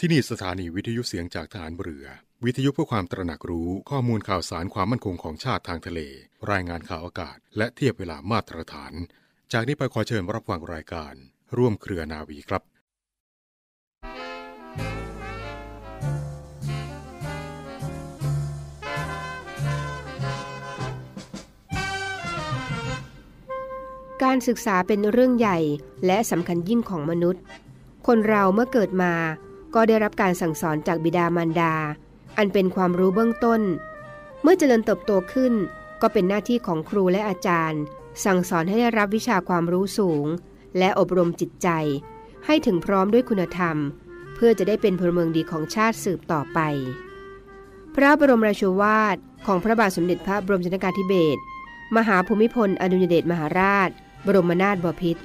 ที่นี่สถานีวิทยุเสียงจากทหารเรือ วิทยุเพื่อความตระหนักรู้ข้อมูลข่าวสารความมั่นคงของชาติทางทะเล รายงานข่าวอากาศ และเทียบเวลามาตรฐาน จากนี้ไปขอเชิญรับฟังรายการ ร่วมเครือนาวีครับการศึกษาเป็นเรื่องใหญ่และสำคัญยิ่งของมนุษย์ คนเราเมื่อเกิดมา ก็ได้รับการสั่งสอนจากบิดามารดา อันเป็นความรู้เบื้องต้น เมื่อเจริญเติบโตขึ้น ก็เป็นหน้าที่ของครูและอาจารย์ สั่งสอนให้ได้รับวิชาความรู้สูง และอบรมจิตใจ ให้ถึงพร้อมด้วยคุณธรรม เพื่อจะได้เป็นพลเมืองดีของชาติสืบต่อไป พระบรมราชวาทของพระบาทสมเด็จพระบรมชนกาธิเบศรมหาภูมิพลอดุลยเดชมหาราช บรมนาถบพิตร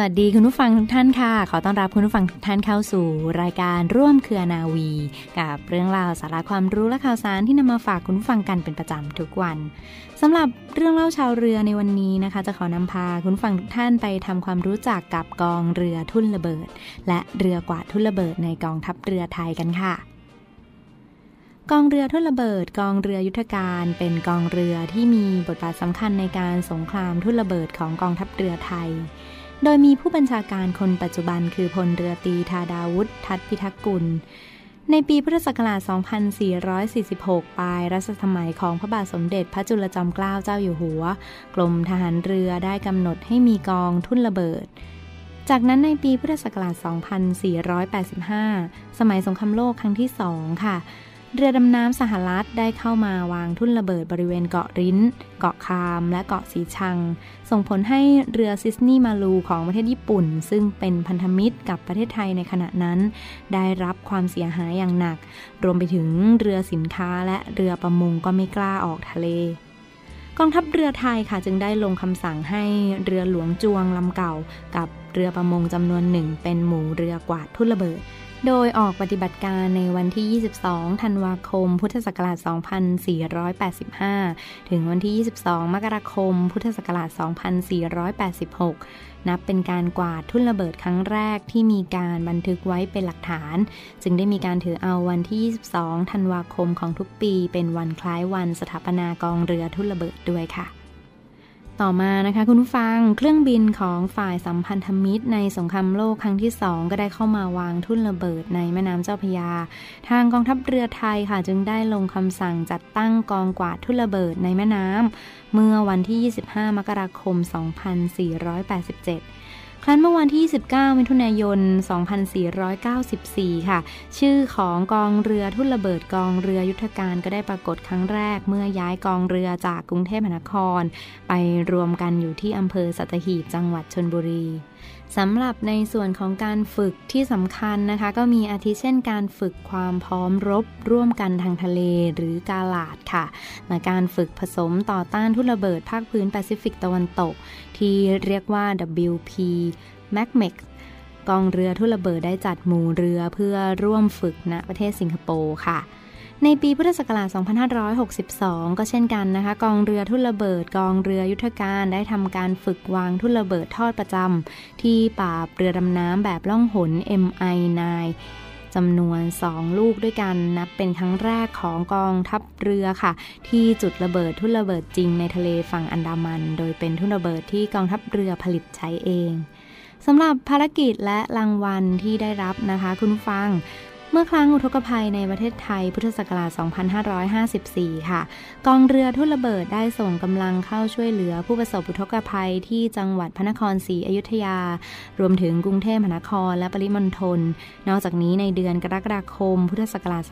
วัสดีคุณผู้ฟังทุกท่านค่ะ ขอต้อนรับคุณผู้ฟังทุกท่านเข้าสู่ รายการร่วมเครือนาวี กับเรื่องราวสาระความรู้และข่าวสารที่นำมาฝากคุณผู้ฟังกันเป็นประจำทุกวันสำหรับเรื่องเล่าชาวเรือในวันนี้นะคะ จะขอนำพาคุณผู้ฟังทุกท่านไปทำความรู้จักกับกองเรือทุ่นระเบิด และเรือกวาดทุ่นระเบิดในกองทัพเรือไทยกันค่ะกองเรือทุ่นระเบิด กองเรือยุทธการ เป็นกองเรือที่มีบทบาทสำคัญในการสงครามทุ่นระเบิดของกองทัพเรือไทย โดยมีผู้บัญชาการคนปัจจุบันคือพลเรือตีธาดาวุฒิทัตพิทักษ์กุล ในปีพุทธศักราช 2446 ปลายรัชสมัยของพระบาทสมเด็จพระจุลจอมเกล้าเจ้าอยู่หัว กรมทหารเรือได้กำหนดให้มีกองทุ่นระเบิดจากนั้นในปีพุทธศักราช 2485 สมัยสงครามโลกครั้งที่สองค่ะ เรือดำน้ำสหรัฐได้เข้ามาวางทุ่นระเบิดบริเวณเกาะริ้น เกาะคามและเกาะสีชัง ส่งผลให้เรือซิสนีมาลูของประเทศญี่ปุ่น ซึ่งเป็นพันธมิตรกับประเทศไทยในขณะนั้น ได้รับความเสียหายอย่างหนัก รวมไปถึงเรือสินค้าและเรือประมงก็ไม่กล้าออกทะเลกองทัพเรือไทยค่ะจึงได้ลงคำสั่งให้เรือหลวงจวงลำเก่า กับเรือประมงจำนวนหนึ่งเป็นหมู่เรือกวาดทุ่นระเบิด โดยออกปฏิบัติการในวันที่ 22 ธันวาคม พุทธศักราช 2485 ถึงวันที่ 22 มกราคม พุทธศักราช 2486 นับเป็นการกวาดทุ่นระเบิดครั้งแรกที่มีการบันทึกไว้เป็นหลักฐาน จึงได้มีการถือเอาวันที่ 22 ธันวาคมของทุกปี เป็นวันคล้ายวันสถาปนากองเรือทุ่นระเบิดด้วยค่ะ ต่อมานะคะ คุณผู้ฟังเครื่องบินของฝ่ายสัมพันธมิตรในสงครามโลกครั้งที่สองก็ได้เข้ามาวางทุ่นระเบิดในแม่น้ำเจ้าพยา ทางกองทัพเรือไทยค่ะ จึงได้ลงคำสั่งจัดตั้งกองกวาดทุ่นระเบิดในแม่น้ำเมื่อวันที่ 25 มกราคม 2487 ครั้นเมื่อวันที่ 29 มิถุนายน 2494 ค่ะ ชื่อของกองเรือทุ่นระเบิดกองเรือยุทธการก็ได้ปรากฏครั้งแรก เมื่อย้ายกองเรือจากกรุงเทพมหานคร ไปรวมกันอยู่ที่อำเภอสัตหีบจังหวัดชนบุรี สำหรับในส่วนของการฝึกที่สำคัญนะคะ ก็มีอาทิเช่นการฝึกความพร้อมรบร่วมกันทางทะเลหรือกาลาดค่ะและการฝึกผสมต่อต้านทุนระเบิดภาคพื้นแปซิฟิกตะวันตก ที่เรียกว่า WP m a c m e x กองเรือทุนระเบิดได้จัดหมู่เรือเพื่อร่วมฝึกณประเทศสิงคโปร์ค่ะ ในปีพุทธศักราช 2562 ก็เช่นกันนะคะ กองเรือทุ่นระเบิด กองเรือยุทธการได้ทำการฝึกวางทุ่นระเบิดทอดประจำที่ป่าเรือดำน้ำแบบล่องหน MI9 จำนวน 2 ลูกด้วยกันนับเป็นครั้งแรกของกองทัพเรือค่ะ ที่จุดระเบิดทุ่นระเบิดจริงในทะเลฝั่งอันดามัน โดยเป็นทุ่นระเบิดที่กองทัพเรือผลิตใช้เองสำหรับภารกิจและรางวัลที่ได้รับนะคะ คุณฟัง เมื่อครั้งอุทกภัยในประเทศไทย พุทธศักราช 2554 ค่ะ กองเรือทุ่นระเบิดได้ส่งกำลังเข้าช่วยเหลือผู้ประสบอุทกภัยที่จังหวัดพระนครศรีอยุธยา รวมถึงกรุงเทพมหานครและปริมณฑล นอกจากนี้ในเดือนกรกฎาคม พุทธศักราช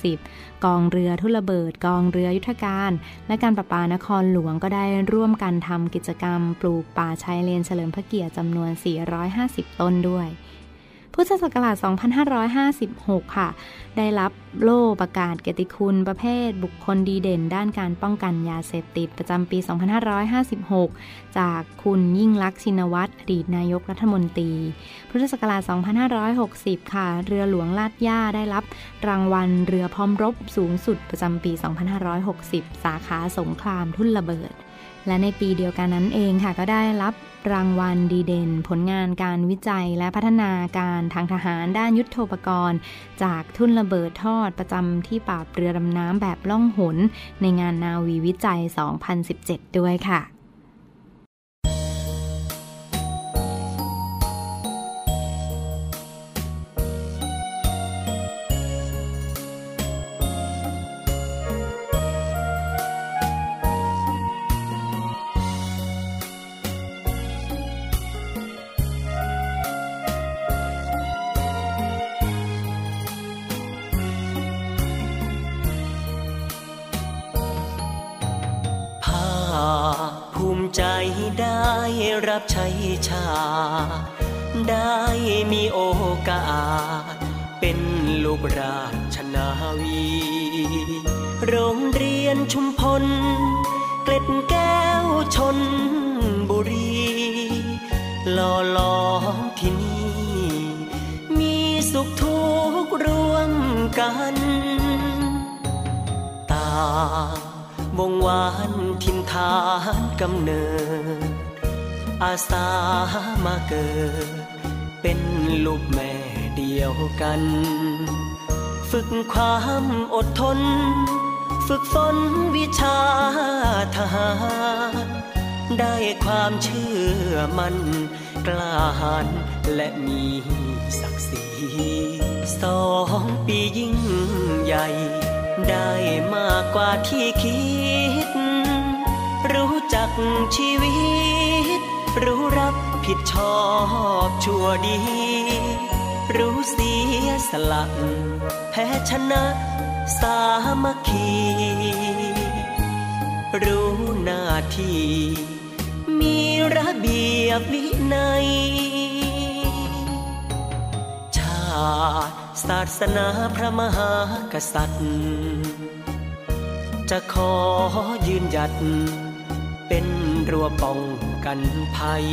2560 กองเรือทุ่นระเบิด กองเรือยุทธการ และการประปานครหลวงก็ได้ร่วมกันทำกิจกรรม ปลูกป่าชายเลนเฉลิมพระเกียรติจำนวน 450 ต้นด้วย พุทธศักราช 2556 ค่ะ ได้รับโล่ประกาศเกียรติคุณประเภทบุคคลดีเด่น ด้านการป้องกันยาเสพติดประจำปี 2556 จากคุณยิ่งลักษณ์ชินวัตรอดีตนายกรัฐมนตรี พุทธศักราช 2560 ค่ะ เรือหลวงลาดย่าได้รับรางวัลเรือพร้อมรบสูงสุดประจำปี 2560 สาขาสงครามทุ่นระเบิด และในปีเดียวกันนั้นเองค่ะก็ได้รับรางวัลดีเด่น ผลงานการวิจัยและพัฒนาการทางทหารด้านยุทโธปกรณ์ จากทุ่นระเบิดทอดประจำที่ปราบเรือดำน้ำแบบล่องหน ในงานนาวีวิจัย 2017 ด้วยค่ะ รับใช้ชา ได้มีโอกาส เป็นลูกราชนาวี โรงเรียนชุมพล เกล็ดแก้วชนบุรีหล่อหลอมที่นี่ มีสุขทุกข์ร่วมกันตาวงวานทินทานกำเนิด อาสามาเกิด เป็นลูกแม่เดียวกัน ฝึกความอดทน ฝึกฝนวิชาทหารได้ความเชื่อมันกล้าหาญและมีศักดิ์ศรีสองปียิ่งใหญ่ ได้มากกว่าที่คิด รู้จักชีวิต รู้รับผิดชอบชั่วดี รู้เสียสละแพ้ชนะสามัคคี รู้หน้าที่ มีระเบียบวินัย ชาติศาสนาพระมหากษัตริย์ จะขอยืนหยัด เป็นรั้วป้อง กันภัย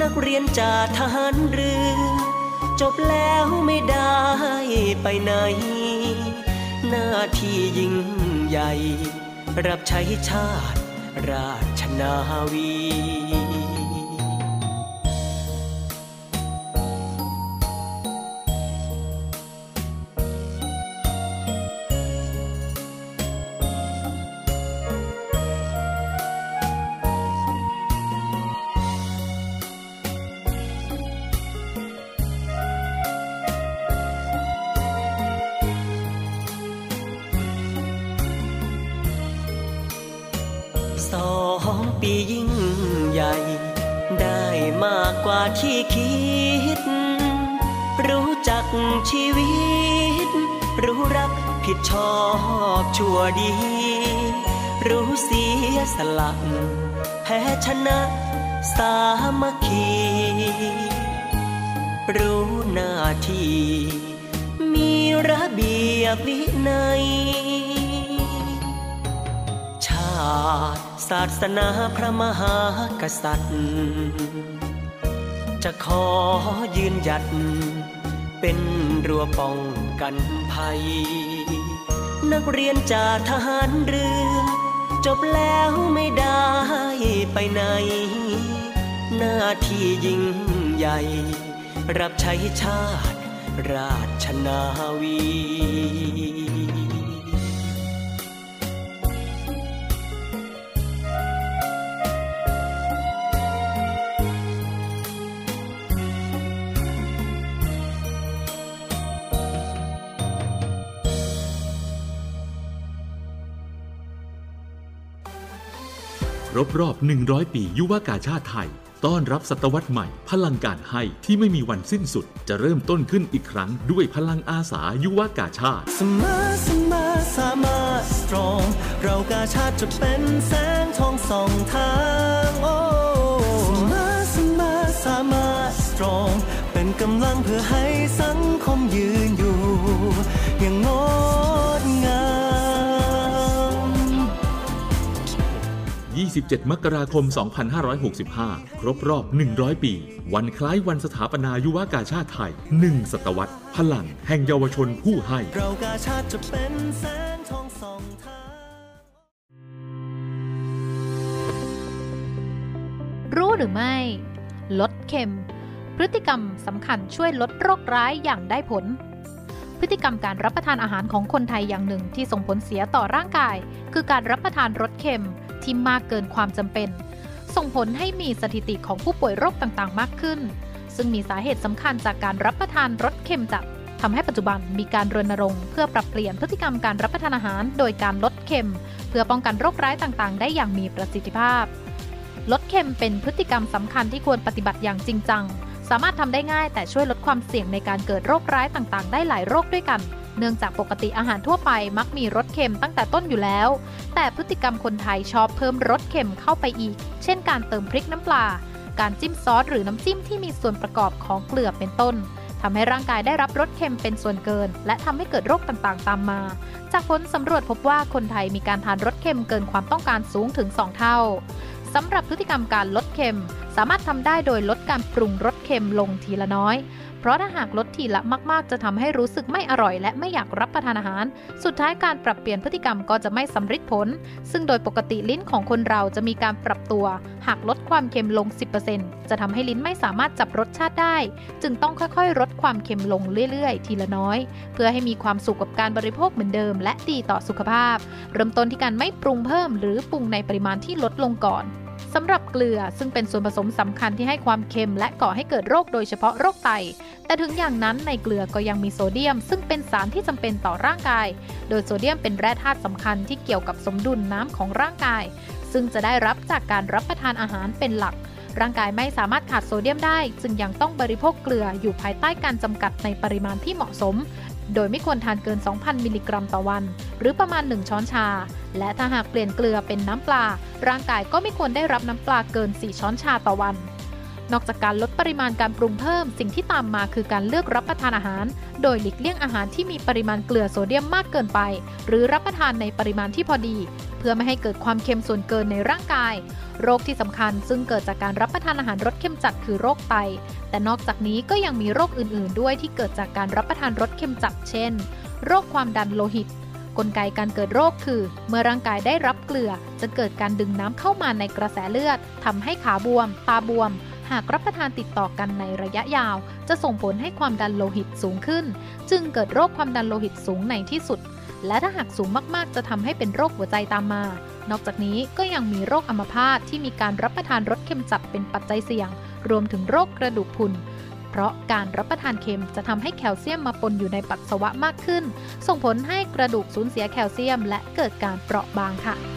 นักเรียนจากทหารเรือ จบแล้วไม่ได้ไปไหน หน้าที่ยิ่งใหญ่ รับใช้ชาติราชนาวี สองปียิ่งใหญ่ ได้มากกว่าที่คิด รู้จักชีวิต รู้รับผิดชอบชั่วดี รู้เสียสละแพ้ชนะสามัคคี รู้หน้าที่ มีระเบียบวินัยชาติ ศาสนาพระมหากษัตริย์ จะขอยืนหยัด เป็นรั้วป้องกันภัย นักเรียนจากทหารเรือ จบแล้วไม่ได้ไปไหน หน้าที่ยิ่งใหญ่ รับใช้ชาติราชนาวี รบรอบ 100 ปียุวกาชาติไทย ต้อนรับศตวรรษใหม่ พลังการให้ที่ไม่มีวันสิ้นสุด จะเริ่มต้นขึ้นอีกครั้งด้วยพลังอาสายุวกาชาติสมาสมาสามารถสตรองเรากาชาติจะเป็นแสงทองส่องทางโอ้สมาสมาสามารถสตรองเป็นกำลังเพื่อให้สังคมยืนอยู่ อย่างงด 27 มกราคม 2565 ครบรอบ 100 ปี วันคล้ายวันสถาปนายุวกาชาติไทย 1 ศตวรรษ พลังแห่งเยาวชนผู้ให้เรากาชาติจะเป็นแสงทองส่องทางรู้หรือไม่ ลดเค็ม พฤติกรรมสำคัญช่วยลดโรคร้ายอย่างได้ผล พฤติกรรมการรับประทานอาหารของคนไทยอย่างหนึ่งที่ส่งผลเสียต่อร่างกาย คือการรับประทานรสเค็มที่มากเกินความจำเป็น ส่งผลให้มีสถิติของผู้ป่วยโรคต่างๆ มากขึ้น ซึ่งมีสาเหตุสำคัญจากการรับประทานรสเค็มจัดทำให้ปัจจุบันมีการรณรงค์เพื่อปรับเปลี่ยนพฤติกรรมการรับประทานอาหาร โดยการลดเค็ม เพื่อป้องกันโรคร้ายต่างๆ ได้อย่างมีประสิทธิภาพ ลดเค็มเป็นพฤติกรรมสำคัญที่ควรปฏิบัติอย่างจริงจัง สามารถทำได้ง่ายแต่ช่วยลดความเสี่ยงในการเกิดโรคร้ายต่างๆ ได้หลายโรคด้วยกัน เนื่องจากปกติอาหารทั่วไปมักมีรสเค็มตั้งแต่ต้นอยู่แล้ว แต่พฤติกรรมคนไทยชอบเพิ่มรสเค็มเข้าไปอีก เช่น การเติมพริกน้ำปลา การจิ้มซอสหรือน้ำจิ้มที่มีส่วนประกอบของเกลือเป็นต้นทำให้ร่างกายได้รับรสเค็มเป็นส่วนเกิน และทำให้เกิดโรคต่างๆ ตามมา จากผลสำรวจพบว่าคนไทยมีการทานรสเค็มเกินความต้องการสูงถึง 2 เท่า สำหรับพฤติกรรมการลดเค็ม สามารถทำได้โดยลดการปรุงรสเค็มลงทีละน้อย เพราะถ้าหากลดทีละมากๆ จะทำให้รู้สึกไม่อร่อย และไม่อยากรับประทานอาหาร สุดท้ายการปรับเปลี่ยนพฤติกรรมก็จะไม่สำเร็จผล ซึ่งโดยปกติลิ้นของคนเราจะมีการปรับตัว หากลดความเค็มลง 10%จะทำให้ลิ้นไม่สามารถจับรสชาติได้ จึงต้องค่อยๆ ลดความเค็มลงเรื่อยๆ ทีละน้อย เพื่อให้มีความสุขกับการบริโภคเหมือนเดิม และดีต่อสุขภาพ เริ่มต้นที่การไม่ปรุงเพิ่ม หรือปรุงในปริมาณที่ลดลงก่อน สำหรับเกลือซึ่งเป็นส่วนผสมสำคัญที่ให้ความเค็มและก่อให้เกิดโรคโดยเฉพาะโรคไต แต่ถึงอย่างนั้นในเกลือก็ยังมีโซเดียม ซึ่งเป็นสารที่จำเป็นต่อร่างกาย โดยโซเดียมเป็นแร่ธาตุสำคัญที่เกี่ยวกับสมดุลน้ำของร่างกาย ซึ่งจะได้รับจากการรับประทานอาหารเป็นหลัก ร่างกายไม่สามารถขาดโซเดียมได้ จึงยังต้องบริโภคเกลืออยู่ภายใต้การจำกัดในปริมาณที่เหมาะสม โดยไม่ควรทานเกิน 2,000 มิลลิกรัมต่อวัน หรือประมาณ 1 ช้อนชา และถ้าหากเปลี่ยนเกลือเป็นน้ำปลา ร่างกายก็ไม่ควรได้รับน้ำปลาเกิน 4 ช้อนชาต่อวัน นอกจากการลดปริมาณการปรุงเพิ่ม สิ่งที่ตามมาคือการเลือกรับประทานอาหาร โดยหลีกเลี่ยงอาหารที่มีปริมาณเกลือโซเดียมมากเกินไป หรือรับประทานในปริมาณที่พอดี เพื่อไม่ให้เกิดความเค็มส่วนเกินในร่างกาย โรคที่สำคัญซึ่งเกิดจากการรับประทานอาหารรสเค็มจัดคือโรคไต แต่นอกจากนี้ก็ยังมีโรคอื่น ๆ ด้วยที่เกิดจากการรับประทานรสเค็มจัดเช่น โรคความดันโลหิตกลไกการเกิดโรคคือ เมื่อร่างกายได้รับเกลือ จะเกิดการดึงน้ำเข้ามาในกระแสเลือดทำให้ขาบวม ตาบวม หากรับประทานติดต่อกันในระยะยาว จะส่งผลให้ความดันโลหิตสูงขึ้น จึงเกิดโรคความดันโลหิตสูงในที่สุด และถ้าหากสูงมากๆ จะทำให้เป็นโรคหัวใจตามมา นอกจากนี้ก็ยังมีโรคอัมพาตที่มีการรับประทานรสเค็มจัดเป็นปัจจัยเสี่ยง รวมถึงโรคกระดูกพรุนเพราะการรับประทานเค็มจะทำให้แคลเซียมมาปนอยู่ในปัสสาวะมากขึ้น ส่งผลให้กระดูกสูญเสียแคลเซียม และเกิดการเปราะบางค่ะ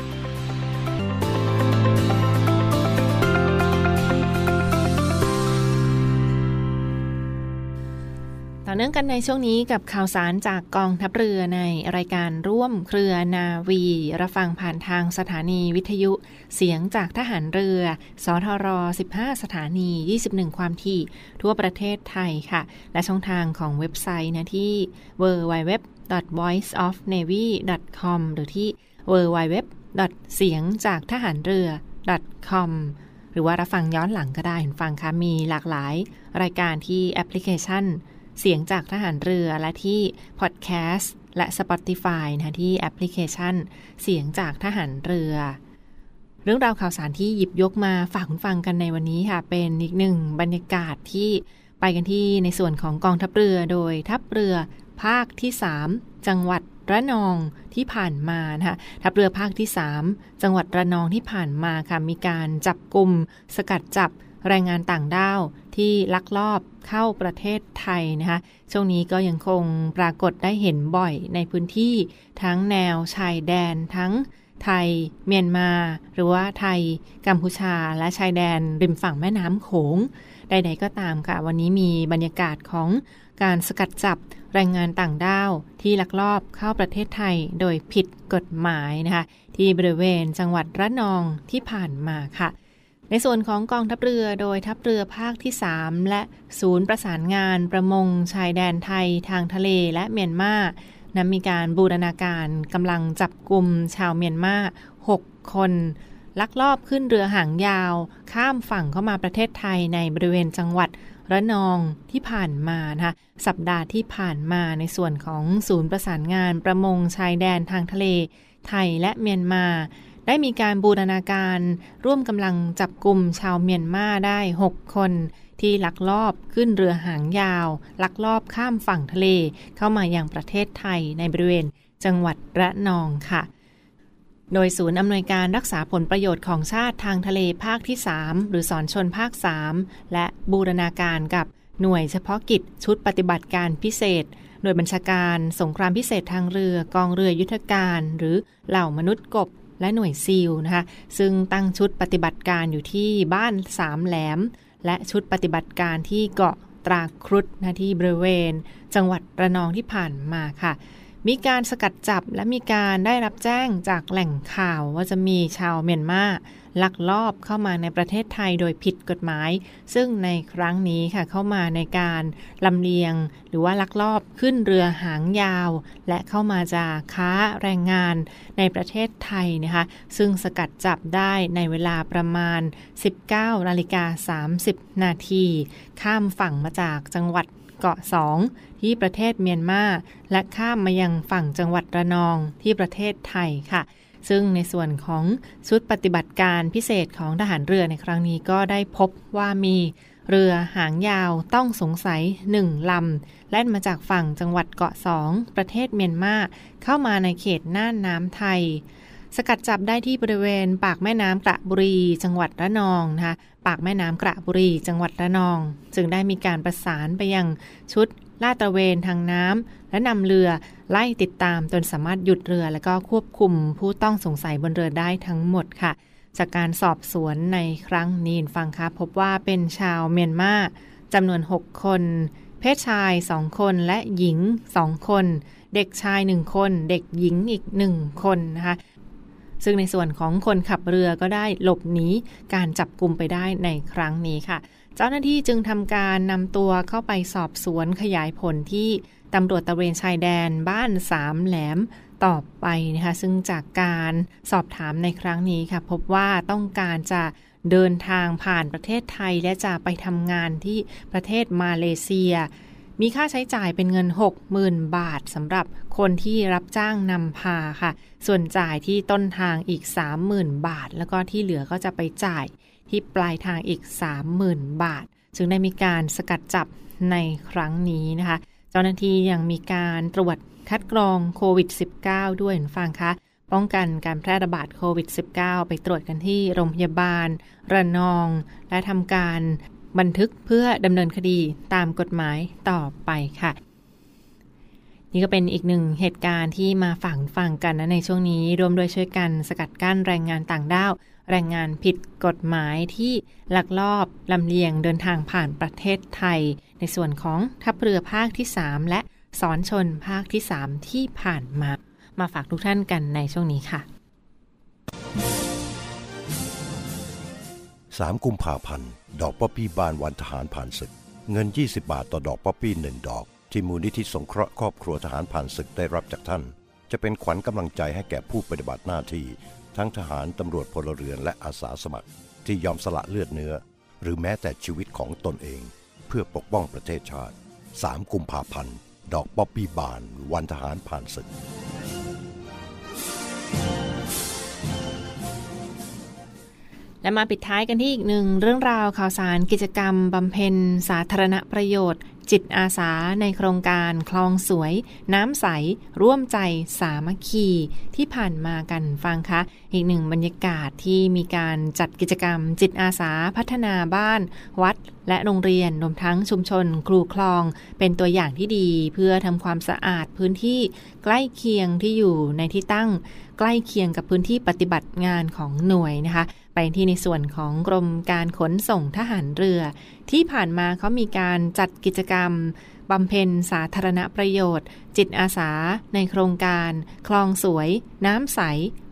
อเนื่องกันในช่วงนี้กับข่าวสารจากกองทัพเรือในรายการร่วมเครือนาวี รับฟังผ่านทางสถานีวิทยุ เสียงจากทหารเรือ สทร 15 สถานี 21 ความถี่ ทั่วประเทศไทยค่ะ และช่องทางของเว็บไซต์นะที่ www.voiceofnavy.com หรือที่ www. เสียงจากทหารเรือ .com หรือว่ารับฟังย้อนหลังก็ได้เห็นฟังค่ะมีหลากหลายรายการที่แอปพลิเคชัน เสียงจากทหารเรือและที่พอดแคสต์และ Spotify นะที่แอปพลิเคชัน เสียงจากทหารเรือ เรื่องราวข่าวสารที่หยิบยกมาฝากคุณฟังกันในวันนี้ค่ะ เป็นอีกหนึ่งบรรยากาศที่ไปกันที่ในส่วนของกองทัพเรือโดยทัพเรือภาคที่ 3 จังหวัดระนองที่ผ่านมานะคะทัพเรือภาคที่ 3 จังหวัดระนองที่ผ่านมาค่ะมีการจับกลุ่มสกัดจับ แรงงานต่างด้าวที่ลักลอบเข้าประเทศไทยนะคะช่วงนี้ก็ยังคงปรากฏได้เห็นบ่อยในพื้นที่ทั้งแนวชายแดนทั้งไทยเมียนมา หรือว่าไทย กัมพูชาและชายแดนริมฝั่งแม่น้ำโขงใดๆก็ตามค่ะ วันนี้มีบรรยากาศของการสกัดจับแรงงานต่างด้าวที่ลักลอบเข้าประเทศไทยโดยผิดกฎหมายนะคะที่บริเวณจังหวัดระนองที่ผ่านมาค่ะ ในส่วนของกองทัพเรือโดยทัพเรือภาคที่ 3 และศูนย์ประสานงานประมงชายแดนไทยทางทะเลและเมียนมานั้นมีการบูรณาการกำลังจับกลุ่มชาวเมียนมา 6 คน ลักลอบขึ้นเรือหางยาว ข้ามฝั่งเข้ามาประเทศไทยในบริเวณจังหวัดระนองที่ผ่านมานะคะสัปดาห์ที่ผ่านมาในส่วนของศูนย์ประสานงานประมงชายแดนทางทะเล ไทยและเมียนมา ได้มีการบูรณาการ ร่วมกำลังจับกลุ่มชาวเมียนมาได้ 6 คน ที่ลักลอบขึ้นเรือหางยาว ลักลอบข้ามฝั่งทะเล เข้ามายังประเทศไทยในบริเวณ จังหวัดระนองค่ะ โดยศูนย์อำนวยการรักษาผลประโยชน์ของชาติทางทะเลภาคที่ 3 หรือสอนชนภาค 3 และบูรณาการกับหน่วยเฉพาะกิจชุดปฏิบัติการพิเศษหน่วยบัญชาการสงครามพิเศษทางเรือกองเรือยุทธการ หรือเหล่ามนุษย์กบ และหน่วยซีลนะคะซึ่งตั้งชุดปฏิบัติการอยู่ที่บ้านสามแหลม และชุดปฏิบัติการที่เกาะตราครุฑนะที่บริเวณ จังหวัดระนองที่ผ่านมาค่ะ มีการสกัดจับและมีการได้รับแจ้งจากแหล่งข่าวว่าจะมีชาวเมียนมาลักลอบเข้ามาในประเทศไทยโดยผิดกฎหมาย ซึ่งในครั้งนี้ค่ะเข้ามาในการลำเลียง หรือว่าลักลอบขึ้นเรือหางยาว และเข้ามาจากค้าแรงงานในประเทศไทยนะคะซึ่งสกัดจับได้ในเวลาประมาณ 19นาฬิกา30 นาที ข้ามฝั่งมาจากจังหวัด เกาะสองที่ประเทศเมียนมาและข้ามมายังฝั่งจังหวัดระนองที่ประเทศไทยค่ะ ซึ่งในส่วนของชุดปฏิบัติการพิเศษของทหารเรือในครั้งนี้ก็ได้พบว่ามีเรือหางยาวต้องสงสัยหนึ่งลำ แล่นมาจากฝั่งจังหวัดเกาะสองประเทศเมียนมาเข้ามาในเขตน่านน้ำไทย สกัดจับได้ที่บริเวณ ปากแม่น้ำกระบุรี จังหวัดระนองนะคะปากแม่น้ำกระบุรี จังหวัดระนอง จึงได้มีการประสานไปยังชุดลาดตระเวนทางน้ำและนำเรือไล่ติดตามจนสามารถหยุดเรือ และก็ควบคุมผู้ต้องสงสัยบนเรือได้ทั้งหมดค่ะ จากการสอบสวนในครั้งนี้ฟังค่ะพบว่าเป็นชาวเมียนมาจำนวน 6 คน เพศชาย 2 คนและหญิง 2 คน เด็กชาย 1 คน เด็กหญิงอีก 1 คนนะคะ ซึ่งในส่วนของคนขับเรือก็ได้หลบหนีการจับกลุ่มไปได้ในครั้งนี้ค่ะ เจ้าหน้าที่จึงทำการนำตัวเข้าไปสอบสวนขยายผลที่ตำรวจตะเวนชายแดนบ้านสามแหลมต่อไปนะคะซึ่งจากการสอบถามในครั้งนี้ค่ะ พบว่าต้องการจะเดินทางผ่านประเทศไทยและจะไปทำงานที่ประเทศมาเลเซีย มีค่าใช้จ่ายเป็นเงิน 60,000 บาทสำหรับคนที่รับจ้างนำพาค่ะ ส่วนจ่ายที่ต้นทางอีก 30,000 บาท แล้วก็ที่เหลือก็จะไปจ่ายที่ปลายทางอีก 30,000 บาท จึงได้มีการสกัดจับในครั้งนี้นะคะ เจ้าหน้าที่ยังมีการตรวจคัดกรองโควิด -19 ด้วยฟังคะป้องกันการแพร่ระบาดโควิด -19 ไปตรวจกันที่โรงพยาบาล ระนอง และทำการ บันทึกเพื่อดำเนินคดีตามกฎหมายต่อไปค่ะ นี่ก็เป็นอีกหนึ่งเหตุการณ์ที่มาฝังฟังกันนะในช่วงนี้รวมโดยช่วยกันสกัดกั้นแรงงานต่างด้าวแรงงานผิดกฎหมายที่ลักลอบลำเลียงเดินทางผ่านประเทศไทย ในส่วนของทัพเรือภาคที่ 3 และศรชล.ภาคที่ 3 ที่ผ่านมา มาฝากทุกท่านกันในช่วงนี้ค่ะ 3 กุมภาพันธ์ ดอกป๊อปปี้บานวันทหารผ่านศึก เงิน 20 บาทต่อดอกป๊อปปี้หนึ่งดอก ที่มูลนิธิสงเคราะห์ครอบครัวทหารผ่านศึกได้รับจากท่าน จะเป็นขวัญกำลังใจให้แก่ผู้ปฏิบัติหน้าที่ ทั้งทหารตำรวจพลเรือนและอาสาสมัคร ที่ยอมสละเลือดเนื้อ หรือแม้แต่ชีวิตของตนเอง เพื่อปกป้องประเทศชาติ 3 กุมภาพันธ์ดอกป๊อปปี้บาน วันทหารผ่านศึก และมาปิดท้ายกันที่อีกหนึ่งเรื่องราวข่าวสารกิจกรรมบำเพ็ญสาธารณประโยชน์ จิตอาสาในโครงการคลองสวย น้ำใส ร่วมใจสามัคคี ที่ผ่านมากันฟังคะ อีกหนึ่งบรรยากาศที่มีการจัดกิจกรรม จิตอาสาพัฒนาบ้าน วัด และโรงเรียนรวมทั้งชุมชน ครูคลอง เป็นตัวอย่างที่ดี เพื่อทำความสะอาดพื้นที่ใกล้เคียงที่อยู่ในที่ตั้ง ใกล้เคียงกับพื้นที่ปฏิบัติงานของหน่วยนะคะ ไปที่ในส่วนของกรมการขนส่งทหารเรือ ที่ผ่านมาเขามีการจัดกิจกรรมบำเพ็ญสาธารณประโยชน์ จิตอาสา ในโครงการ คลองสวย น้ำใส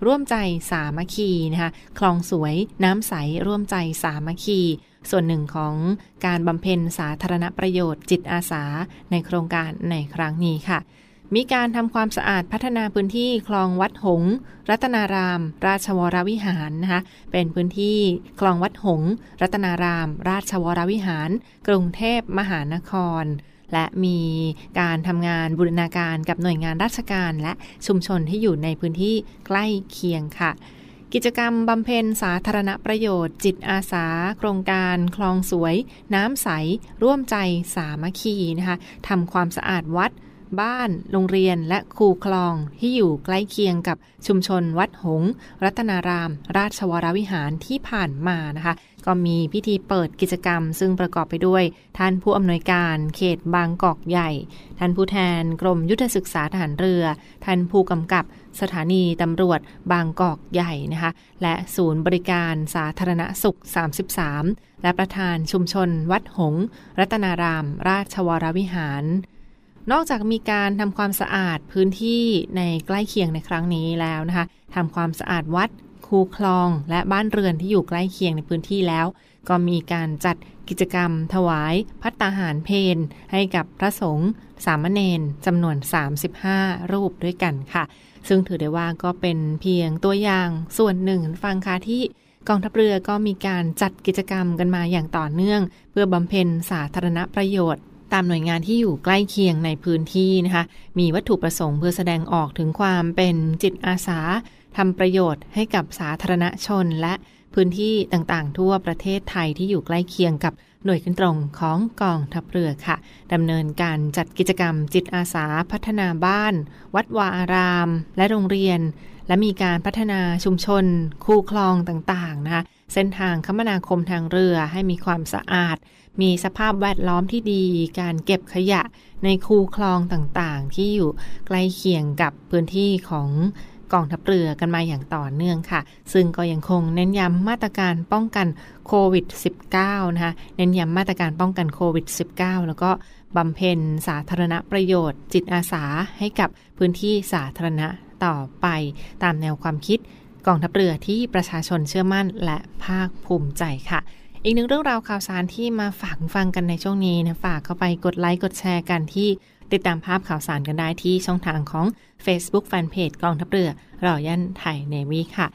ร่วมใจสามัคคีนะคะคลองสวย น้ำใส ร่วมใจสามัคคี ส่วนหนึ่งของการบำเพ็ญสาธารณประโยชน์ จิตอาสา ในโครงการในครั้งนี้ค่ะ มีการทำความสะอาดพัฒนาพื้นที่คลองวัดหง รัตนาราม ราชวรวิหารนะคะเป็นพื้นที่คลองวัดหง รัตนาราม ราชวรวิหาร กรุงเทพมหานคร และมีการทำงานบูรณาการกับหน่วยงานราชการและชุมชนที่อยู่ในพื้นที่ใกล้เคียงค่ะกิจกรรมบำเพ็ญสาธารณประโยชน์ จิตอาสา โครงการคลองสวย น้ำใส ร่วมใจสามัคคีนะคะทำความสะอาดวัด บ้าน โรงเรียนและคูคลองที่อยู่ใกล้เคียงกับชุมชนวัดหง รัตนาราม ราชวรวิหารที่ผ่านมานะคะ ก็มีพิธีเปิดกิจกรรม ซึ่งประกอบไปด้วย ท่านผู้อำนวยการเขตบางกอกใหญ่ ท่านผู้แทนกรมยุทธศึกษาทหารเรือ ท่านผู้กำกับสถานีตำรวจบางกอกใหญ่นะคะ และศูนย์บริการสาธารณสุข 33 และประธานชุมชนวัดหง รัตนาราม ราชวรวิหาร นอกจากมีการทำความสะอาดพื้นที่ในใกล้เคียงในครั้งนี้แล้วนะคะทำความสะอาดวัดคูคลอง และบ้านเรือนที่อยู่ใกล้เคียงในพื้นที่แล้ว ก็มีการจัดกิจกรรม ถวายพัตตาหารเพนให้กับพระสงฆ์สามเณรจำนวน 35 รูปด้วยกันค่ะ ซึ่งถือได้ว่าก็เป็นเพียงตัวอย่างส่วนหนึ่งฟังค่ะที่กองทัพเรือก็มีการจัดกิจกรรมกันมาอย่างต่อเนื่อง เพื่อบำเพ็ญสาธารณประโยชน์ ตามหน่วยงานที่อยู่ใกล้เคียงในพื้นที่นะคะ มีวัตถุประสงค์เพื่อแสดงออกถึงความเป็นจิตอาสาทำประโยชน์ให้กับสาธารณชนและพื้นที่ต่างๆ ทั่วประเทศไทยที่อยู่ใกล้เคียงกับหน่วยขึ้นตรงของกองทัพเรือค่ะดำเนินการจัดกิจกรรมจิตอาสาพัฒนาบ้าน วัดวาอาราม และโรงเรียน และมีการพัฒนาชุมชน คูคลองต่างๆนะคะเส้นทางคมนาคมทางเรือให้มีความสะอาด มีสภาพแวดล้อมที่ดี การเก็บขยะในคูคลองต่างๆ ที่อยู่ใกล้เคียงกับพื้นที่ของกองทัพเรือกันมาอย่างต่อเนื่องค่ะ ซึ่งก็ยังคงเน้นย้ำมาตรการป้องกันโควิด -19 นะคะ เน้นย้ำมาตรการป้องกันโควิด -19 แล้วก็บำเพ็ญสาธารณประโยชน์ จิตอาสาให้กับพื้นที่สาธารณะต่อไป ตามแนวความคิดกองทัพเรือที่ประชาชนเชื่อมั่นและภาคภูมิใจค่ะ อีกหนึ่งเรื่องราวข่าวสารที่มาฝากฟังกันในช่วงนี้นะฝากเข้าไปกดไลค์กดแชร์กันที่ติดตามภาพข่าวสารกันได้ที่ช่องทางของ Facebook Fanpage กองทัพเรือรอยันไทยเนวีค่ะ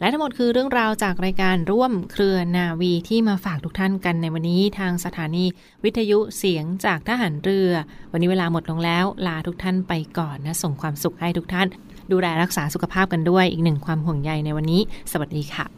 และทั้งหมดคือเรื่องราวจากรายการร่วมเครือนาวีที่มาฝากทุกท่านกันในวันนี้ทางสถานีวิทยุเสียงจากทหารเรือ วันนี้เวลาหมดลงแล้วลาทุกท่านไปก่อนนะ ส่งความสุขให้ทุกท่าน ดูแลรักษาสุขภาพกันด้วยอีกหนึ่งความห่วงใยในวันนี้ สวัสดีค่ะ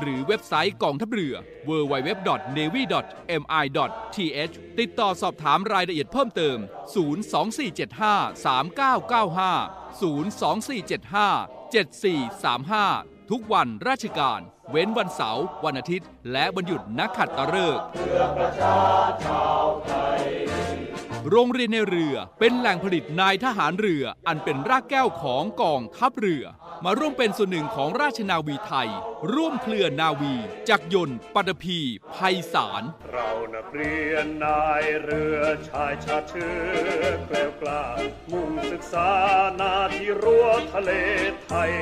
หรือเว็บไซต์กองทัพเรือ www.navy.mi.th ติดต่อสอบถามรายละเอียดเพิ่มเติม 024753995 024757435 ทุกวันราชการ เว้นวันเสาร์วันอาทิตย์ และวันหยุดนักขัดตะเลิกเพื่อประชาชาวไทย โรงเรียนในเรือเป็นแหล่งผลิตนายทหารเรืออันเป็นรากแก้วของกองทัพเรือ มาร่วมเป็นส่วนหนึ่งของราชนาวีไทย ร่วมเคลื่อนนาวี จักยนต์ปัตภีภัยสาร เรานักเรียนนายเรือชายชาเชื้อแกล้วกล้ามุ่งศึกษานาที่รั้วทะเลไทย